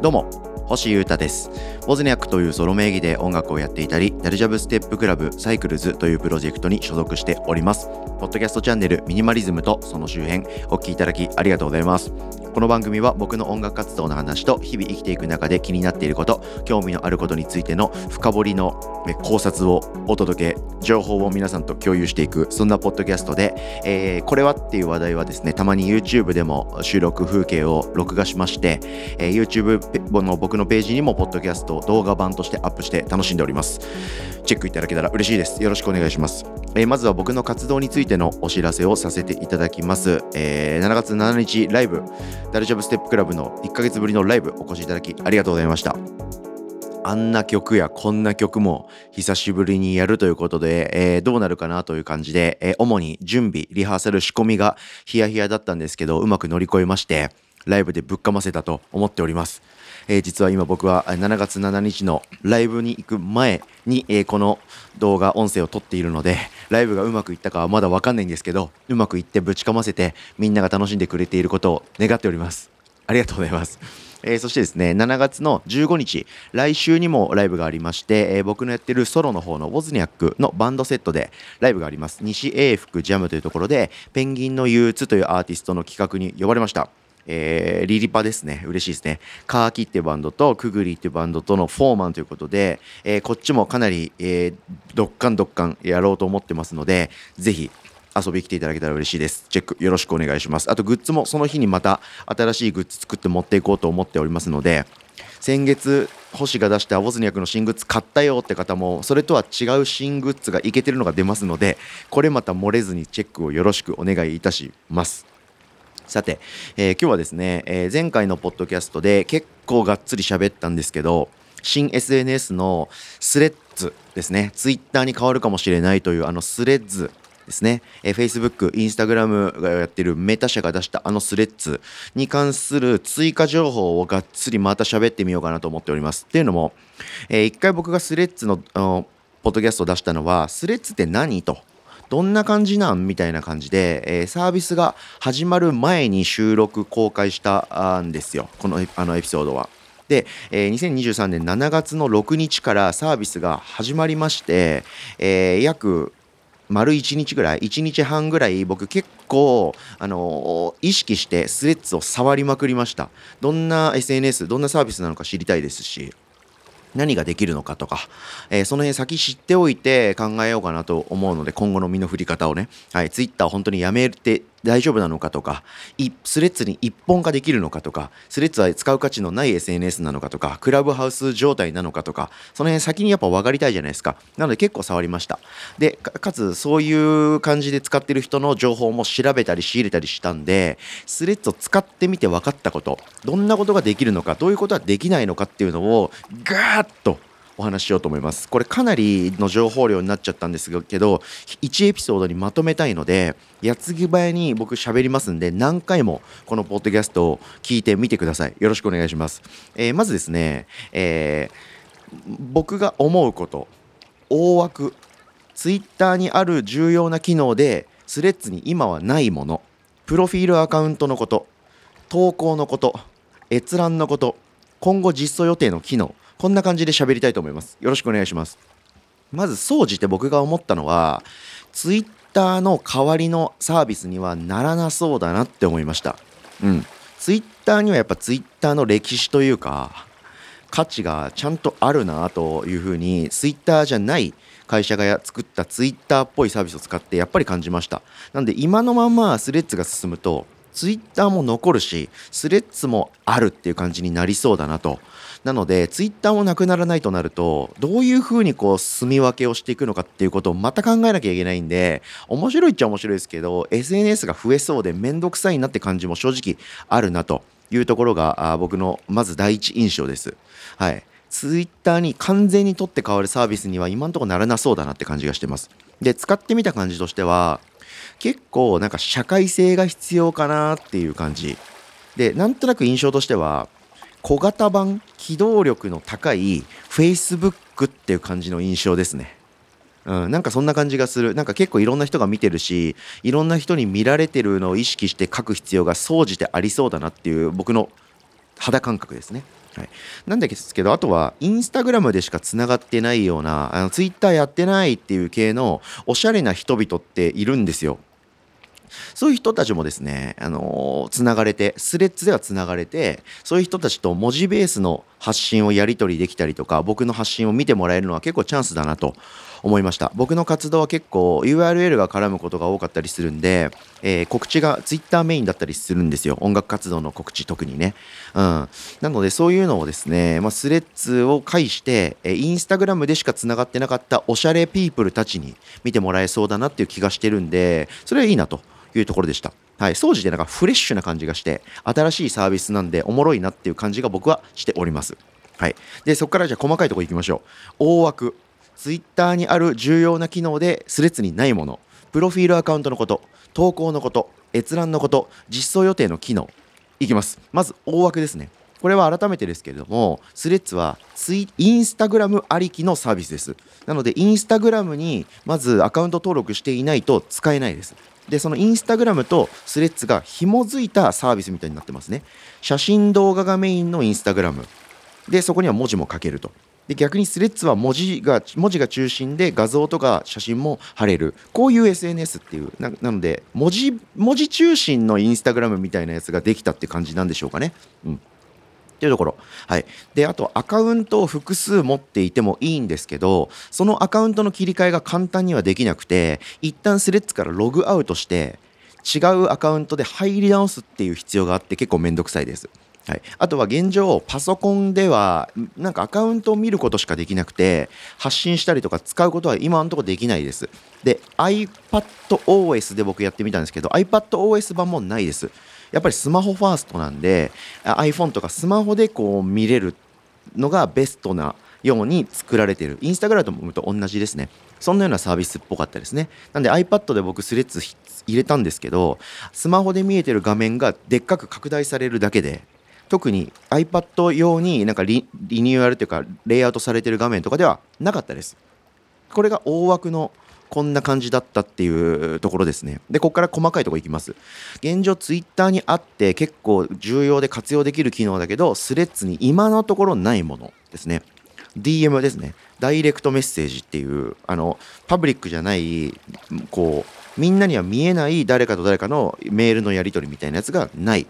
どうも星優太です。ボズニャックというソロ名義で音楽をやっていたりダルジャブステップクラブサイクルズというプロジェクトに所属しております。ポッドキャストチャンネルミニマリズムとその周辺お聞きいただきありがとうございます。この番組は僕の音楽活動の話と日々生きていく中で気になっていること興味のあることについての深掘りの考察をお届け情報を皆さんと共有していくそんなポッドキャストで、えー、これはっていう話題はですねたまに YouTube でも収録風景を録画しまして、えー、YouTube の僕のページにもポッドキャスト動画版としてアップして楽しんでおりますチェックいただけたら嬉しいですよろしくお願いしますえー、まずは僕の活動についてのお知らせをさせていただきます。えー、7月7日ライブ、ダルジャブステップクラブの1ヶ月ぶりのライブお越しいただきありがとうございました。あんな曲やこんな曲も久しぶりにやるということで、えー、どうなるかなという感じで、えー、主に準備、リハーサル、仕込みがヒヤヒヤだったんですけど、うまく乗り越えまして、ライブでぶっかませたと思っております。えー、実は今僕は7月7日のライブに行く前に、えー、この動画音声を撮っているのでライブがうまくいったかはまだ分かんないんですけどうまくいってぶちかませてみんなが楽しんでくれていることを願っておりますありがとうございますえー、そしてですね、7月の15日、来週にもライブがありまして、えー、僕のやってるソロの方のウォズニャックのバンドセットでライブがあります。西英福ジャムというところで、ペンギンの憂鬱というアーティストの企画に呼ばれました。えー、リリパですね。嬉しいですね。カーキってバンドとクグリってバンドとのフォーマンということで、えー、こっちもかなり、えー、どっかんどっかんやろうと思ってますので、ぜひ遊びに来ていただけたら嬉しいです。チェックよろしくお願いします。あとグッズもその日にまた新しいグッズ作って持っていこうと思っておりますので、先月星が出したウォズニャクの新グッズ買ったよって方もそれとは違う新グッズがいけてるのが出ますのでこれまた漏れずにチェックをよろしくお願いいたしますさて、えー、今日はですね、えー、前回のポッドキャストで結構がっつり喋ったんですけど、新 SNS のスレッズですね、ツイッターに変わるかもしれないというあのスレッズですね、えー、Facebook、Instagram がやってるメタ社が出したあのスレッズに関する追加情報をがっつりまた喋ってみようかなと思っております。っていうのも、えー、一回僕がスレッズのポッドキャストを出したのは、スレッズって何とどんな感じなん？みたいな感じで、えー、サービスが始まる前に収録公開したんですよ。このあのエピソードは。で、えー、2023年7月の6日からサービスが始まりまして、えー、約丸1日ぐらい1日半ぐらい僕結構、あのー、意識してスレッズを触りまくりました。どんな SNS どんなサービスなのか知りたいですし。何ができるのかとか、えー、その辺先知っておいて考えようかなと思うので、今後の身の振り方をね、はい、ツイッター本当にやめて大丈夫なのかとか、スレッズに一本化できるのかとか、スレッズは使う価値のない SNS なのかとか、クラブハウス状態なのかとか、その辺先にやっぱ分かりたいじゃないですか。なので結構触りました。で、かつそういう感じで使ってる人の情報も調べたり仕入れたりしたんで、スレッズを使ってみて分かったこと、どんなことができるのか、どういうことはできないのかっていうのをガーッとお話ししようと思います。これかなりの情報量になっちゃったんですけど、1エピソードにまとめたいので、矢継ぎ早に僕喋りますんで、何回もこのポッドキャストを聞いてみてください。よろしくお願いします。えー、まずですね、えー、僕が思うこと、大枠、ツイッターにある重要な機能で、スレッズに今はないもの、プロフィールアカウントのこと、投稿のこと、閲覧のこと、今後実装予定の機能、こんな感じで喋りたいと思います。よろしくお願いします。まず、総じて僕が思ったのは、Twitter の代わりのサービスにはならなそうだなって思いました。うん。Twitter にはやっぱ Twitter の歴史というか、価値がちゃんとあるなというふうに、Twitter じゃない会社が作った Twitter っぽいサービスを使ってやっぱり感じました。なんで今のままスレッズが進むと、ツイッターも残るし、スレッズもあるっていう感じになりそうだなと。なので、ツイッターもなくならないとなると、どういうふうにこう、住み分けをしていくのかっていうことをまた考えなきゃいけないんで、面白いっちゃ面白いですけど、SNS が増えそうでめんどくさいなって感じも正直あるなというところが、僕のまず第一印象です。はい。ツイッターに完全に取って変わるサービスには今んところならなそうだなって感じがしてます。で、使ってみた感じとしては、結構なんか社会性が必要かなっていう感じでなんとなく印象としては小型版機動力の高い Facebook っていう感じの印象ですねうん、なんかそんな感じがするなんか結構いろんな人が見てるしいろんな人に見られてるのを意識して書く必要が総じてありそうだなっていう僕の肌感覚ですね。はい、なんですけどあとはインスタグラムでしかつながってないようなあのツイッターやってないっていう系のおしゃれな人々っているんですよ。そういう人たちもですね、あのー、つながれて、スレッズではつながれて、そういう人たちと文字ベースの発信をやり取りできたりとか、僕の発信を見てもらえるのは結構チャンスだなと思いました。僕の活動は結構 URL が絡むことが多かったりするんで、えー、告知が Twitter メインだったりするんですよ。音楽活動の告知特にね。うん。なのでそういうのをですね、まあ、スレッズを介して、えー、インスタグラムでしかつながってなかったおしゃれピープルたちに見てもらえそうだなっていう気がしてるんで、それはいいなと。いうところでした。はい、掃除でなんかフレッシュな感じがして、新しいサービスなんでおもろいなっていう感じが僕はしております。はい。で、そこからじゃあ細かいところ行きましょう。大枠。ツイッターにある重要な機能でスレッズにないもの。プロフィールアカウントのこと、投稿のこと、閲覧のこと、実装予定の機能。いきます。まず大枠ですね。これは改めてですけれども、スレッズはツイインスタグラムありきのサービスです。なので、インスタグラムにまずアカウント登録していないと使えないです。でそのインスタグラムとスレッズが紐づいたサービスみたいになってますね。写真動画がメインのインスタグラム。でそこには文字も書けると。で逆にスレッズは文字が文字が中心で画像とか写真も貼れる。こういう SNS っていうなので文字文字中心のインスタグラムみたいなやつができたって感じなんでしょうかね。うん。っていうところ。はい。で、あと、アカウントを複数持っていてもいいんですけど、そのアカウントの切り替えが簡単にはできなくて、一旦スレッズからログアウトして、違うアカウントで入り直すっていう必要があって結構めんどくさいです。はい、あとは現状パソコンではなんかアカウントを見ることしかできなくて発信したりとか使うことは今のところできないですで iPadOS で僕やってみたんですけど iPadOS 版もないですやっぱりスマホファーストなんで iPhone とかスマホでこう見れるのがベストなように作られている。インスタグラムと同じですね。そんなようなサービスっぽかったですね。なんで iPad で僕スレッズ入れたんですけどスマホで見えてる画面がでっかく拡大されるだけで特に iPad 用になんかリニューアルというかレイアウトされてる画面とかではなかったです。これが大枠のこんな感じだったっていうところですね。で、ここから細かいところいきます。現状、ツイッターにあって結構重要で活用できる機能だけど、スレッズに今のところないものですね。DM ですね。ダイレクトメッセージっていう、あの、パブリックじゃない、こう、みんなには見えない誰かと誰かのメールのやり取りみたいなやつがない。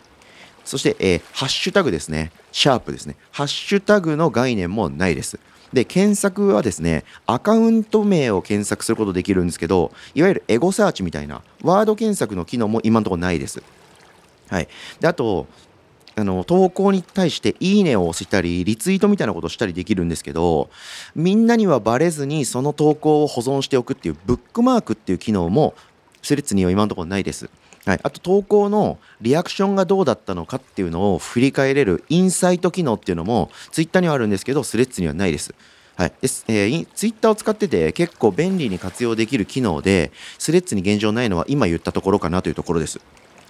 そして、えー、ハッシュタグですね。シャープですね。ハッシュタグの概念もないです。で、検索はですね、アカウント名を検索することできるんですけど、いわゆるエゴサーチみたいな、ワード検索の機能も今のところないです。はい。で、あと、あの投稿に対して「いいね」を押したりリツイートみたいなことをしたりできるんですけどみんなにはバレずにその投稿を保存しておくっていうブックマークっていう機能もスレッズには今のところないです。はい、あと投稿のリアクションがどうだったのかっていうのを振り返れるインサイト機能っていうのもツイッターにはあるんですけどスレッズにはないです。はい、でえー、ツイッターを使ってて結構便利に活用できる機能でスレッズに現状ないのは今言ったところかなというところです。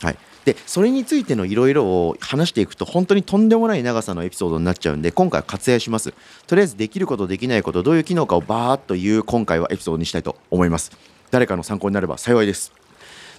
はい、でそれについてのいろいろを話していくと本当にとんでもない長さのエピソードになっちゃうんで今回は割愛します。とりあえずできることできないことどういう機能かをバーっと言う今回はエピソードにしたいと思います。誰かの参考になれば幸いです。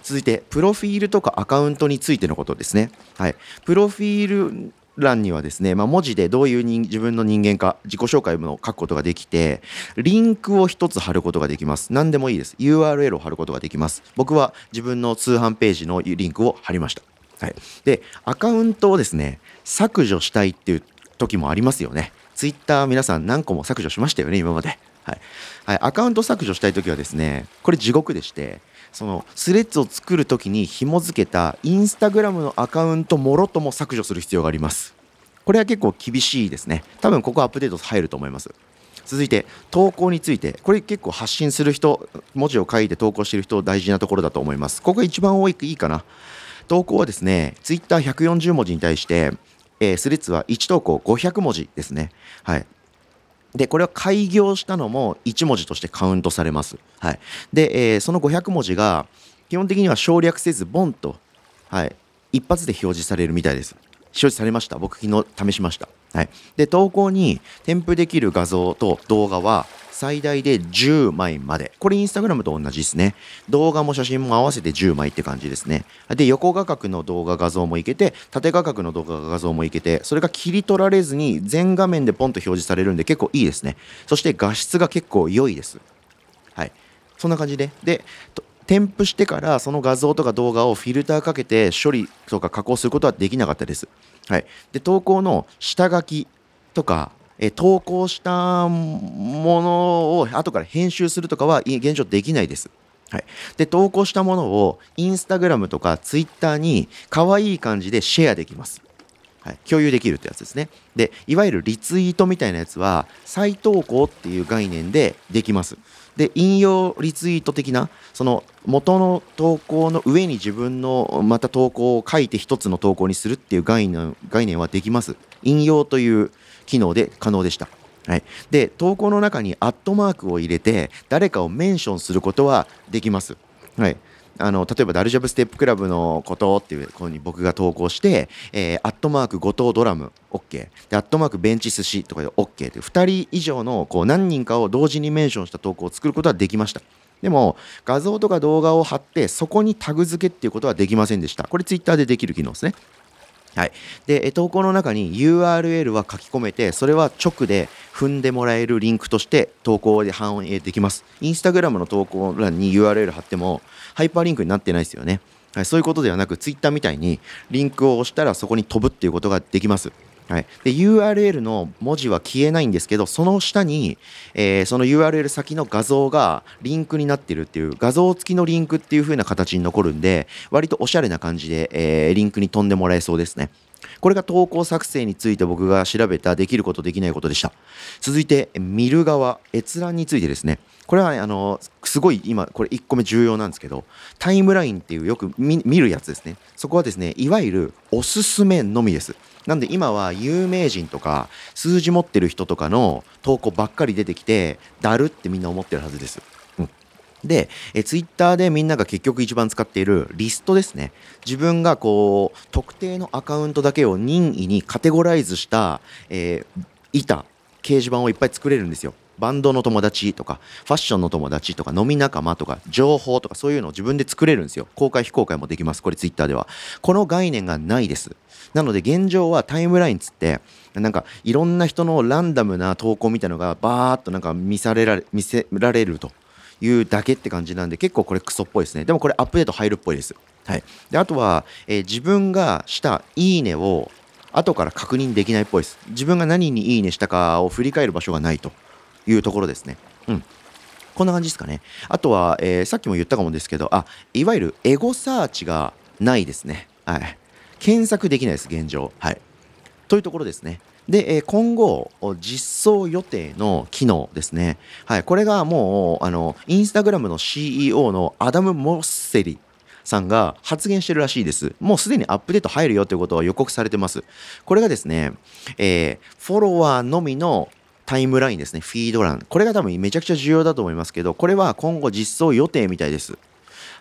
続いてプロフィールとかアカウントについてのことですね。はい、プロフィール欄にはですね、まあ、文字でどういう自分の人間か自己紹介も書くことができてリンクを1つ貼ることができます。何でもいいです。URL を貼ることができます。僕は自分の通販ページのリンクを貼りました。はい、でアカウントをですね削除したいっていう時もありますよね。ツイッター皆さん何個も削除しましたよね今まで。はい、はい、アカウント削除したい時はですねこれ地獄でしてそのスレッズを作る時に紐付けたインスタグラムのアカウントもろとも削除する必要があります。これは結構厳しいですね。多分ここアップデート入ると思います。続いて投稿について。これ結構発信する人文字を書いて投稿してる人大事なところだと思います。ここが一番多いいいかな。投稿はですねツイッター140文字に対して、えー、スレッズは1投稿500文字ですね。はい。で、これは開業したのも1文字としてカウントされます。はい。で、えー、その500文字が基本的には省略せず、ボンと、はい、一発で表示されるみたいです。表示されました。僕昨日試しました。はい。で、投稿に添付できる画像と動画は最大で10枚まで。これインスタグラムと同じですね。動画も写真も合わせて10枚って感じですね。で、横画角の動画画像もいけて、縦画角の動画画像もいけて、それが切り取られずに全画面でポンと表示されるんで結構いいですね。そして画質が結構良いです。はい。そんな感じで。で、添付してからその画像とか動画をフィルターかけて処理とか加工することはできなかったです。はい。で、投稿の下書きとか、え投稿したものを後から編集するとかは現状できないです。はい、で投稿したものをインスタグラムとかツイッターに可愛い感じでシェアできます。はい、共有できるってやつですね。で、いわゆるリツイートみたいなやつは再投稿っていう概念でできます。で、引用リツイート的な、その元の投稿の上に自分のまた投稿を書いて一つの投稿にするっていう概念概念はできます。引用という機能で可能でした。はい、で投稿の中にアットマークを入れて誰かをメンションすることはできます。はい、あの例えばダルジャブステップクラブのことっていうこに僕が投稿して、えー、アットマーク後藤ドラム OK でアットマークベンチ寿司とかで OK って2人以上のこう何人かを同時にメンションした投稿を作ることはできましたでも画像とか動画を貼ってそこにタグ付けっていうことはできませんでしたこれツイッターでできる機能ですねはい、で投稿の中に URL は書き込めてそれは直で踏んでもらえるリンクとして投稿で反映できます。インスタグラムの投稿欄に URL 貼ってもハイパーリンクになってないですよね、はい、そういうことではなく Twitter みたいにリンクを押したらそこに飛ぶっていうことができます。はい、で URL の文字は消えないんですけどその下に、えー、その URL 先の画像がリンクになってるっていう画像付きのリンクっていう風な形に残るんで割とおしゃれな感じで、えー、リンクに飛んでもらえそうですね。これが投稿作成について僕が調べたできることできないことでした。続いて、見る側、閲覧についてですね。これは、ね、あの、すごい今、これ1個目重要なんですけど、タイムラインっていうよく見るやつですね。そこはですね、いわゆるおすすめのみです。なんで今は有名人とか数字持ってる人とかの投稿ばっかり出てきて、だるってみんな思ってるはずです。で、えツイッターでみんなが結局一番使っているリストですね。自分がこう、特定のアカウントだけを任意にカテゴライズした、えー、板、掲示板をいっぱい作れるんですよ。バンドの友達とか、ファッションの友達とか、飲み仲間とか、情報とか、そういうのを自分で作れるんですよ。公開非公開もできます。これツイッターでは。この概念がないです。なので現状はタイムラインつって、なんかいろんな人のランダムな投稿みたいなのがバーっとなんか見されられ見せられるというだけって感じなんで結構これクソっぽいですね。でもこれアップデート入るっぽいです、はい、であとは、えー、自分がしたいいねを後から確認できないっぽいです。自分が何にいいねしたかを振り返る場所がないというところですね。うん。こんな感じですかね。あとは、えー、さっきも言ったかもですけどあいわゆるエゴサーチがないですね。はい。検索できないです現状。はい。というところですね。で、え今後、実装予定の機能ですね。はい、これがもう、あの、インスタグラムの CEO のアダム・モッセリさんが発言してるらしいです。もうすでにアップデート入るよということは予告されてます。これがですね、えー、フォロワーのみのタイムラインですね、フィード欄。これが多分めちゃくちゃ重要だと思いますけど、これは今後実装予定みたいです。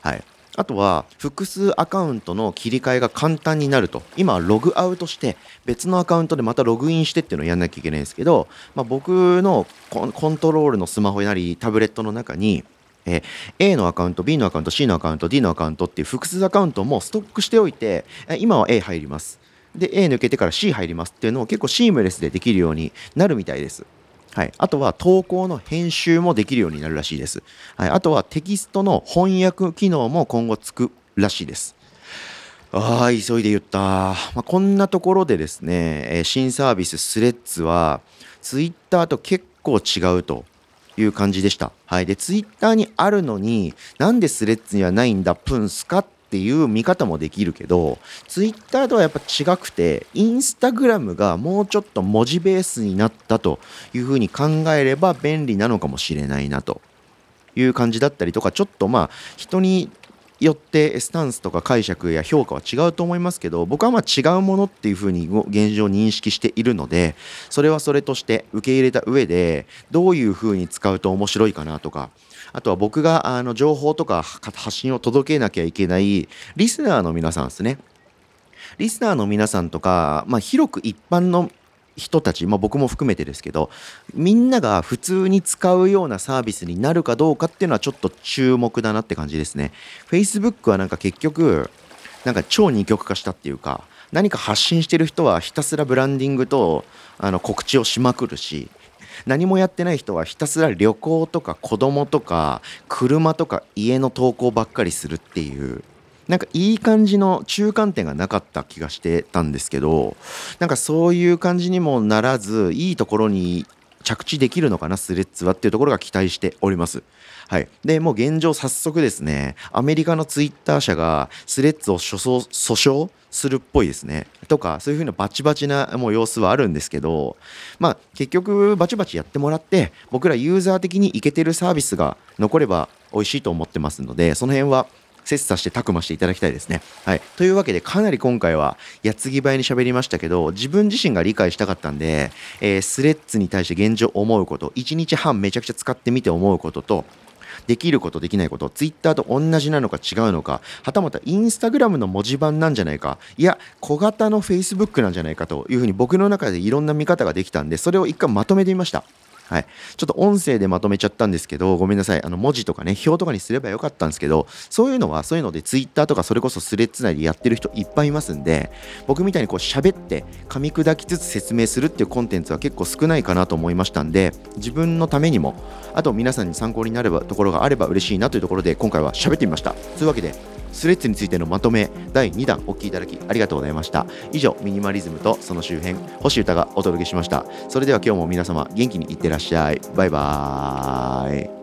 はい。あとは複数アカウントの切り替えが簡単になると今はログアウトして別のアカウントでまたログインしてっていうのをやんなきゃいけないんですけど、まあ、僕のコントロールのスマホなりタブレットの中にえ A のアカウント、B のアカウント、C のアカウント、D のアカウントっていう複数アカウントもストックしておいて、今は A 入ります。で、A 抜けてから C 入りますっていうのを結構シームレスでできるようになるみたいです。はい、あとは投稿の編集もできるようになるらしいです。はい、あとはテキストの翻訳機能も今後つくらしいです。ああ、急いで言った。まあ、こんなところでですね、新サービススレッズは、ツイッターと結構違うという感じでした。はい。で、ツイッターにあるのに、なんでスレッズにはないんだ、プンスかっていう見方もできるけど、ツイッターとはやっぱ違くて、インスタグラムがもうちょっと文字ベースになったというふうに考えれば便利なのかもしれないなという感じだったりとか、ちょっとまあ、人によってスタンスとか解釈や評価は違うと思いますけど僕はまあ違うものっていうふうに現状認識しているのでそれはそれとして受け入れた上でどういうふうに使うと面白いかなとかあとは僕があの情報とか発信を届けなきゃいけないリスナーの皆さんですね。リスナーの皆さんとか、まあ、広く一般の人たち、まあ、僕も含めてですけどみんなが普通に使うようなサービスになるかどうかっていうのはちょっと注目だなって感じですね。Facebook はなんか結局なんか超二極化したっていうか何か発信してる人はひたすらブランディングとあの告知をしまくるし何もやってない人はひたすら旅行とか子供とか車とか家の投稿ばっかりするっていうなんかいい感じの中間点がなかった気がしてたんですけどなんかそういう感じにもならずいいところに着地できるのかなスレッズはっていうところが期待しております。はい、でもう現状早速ですねアメリカのツイッター社がスレッズを訴訟するっぽいですねとかそういう風なバチバチなもう様子はあるんですけどまあ結局バチバチやってもらって僕らユーザー的にいけてるサービスが残れば美味しいと思ってますのでその辺は切磋してたくましていただきたいですね。はい。というわけで、かなり今回は矢継ぎ早に喋りましたけど、自分自身が理解したかったんで、えー、スレッズに対して現状思うこと、1日半めちゃくちゃ使ってみて思うことと、できることできないことツイッターと同じなのか違うのかはたまたインスタグラムの文字盤なんじゃないかいや小型のフェイスブックなんじゃないかというふうに僕の中でいろんな見方ができたんでそれを一回まとめてみましたはい。ちょっと音声でまとめちゃったんですけど、ごめんなさい。あの、文字とかね、表とかにすればよかったんですけど、そういうのは、そういうので、Twitter とかそれこそスレッズ内でやってる人いっぱいいますんで、僕みたいにこう喋って噛み砕きつつ説明するっていうコンテンツは結構少ないかなと思いましたんで、自分のためにも、あと皆さんに参考になればところがあれば嬉しいなというところで、今回は喋ってみました。というわけで、スレッズについてのまとめ第2弾お聞きいただきありがとうございました。以上ミニマリズムとその周辺星歌がお届けしましたそれでは今日も皆様元気にいってらっしゃいバイバーイ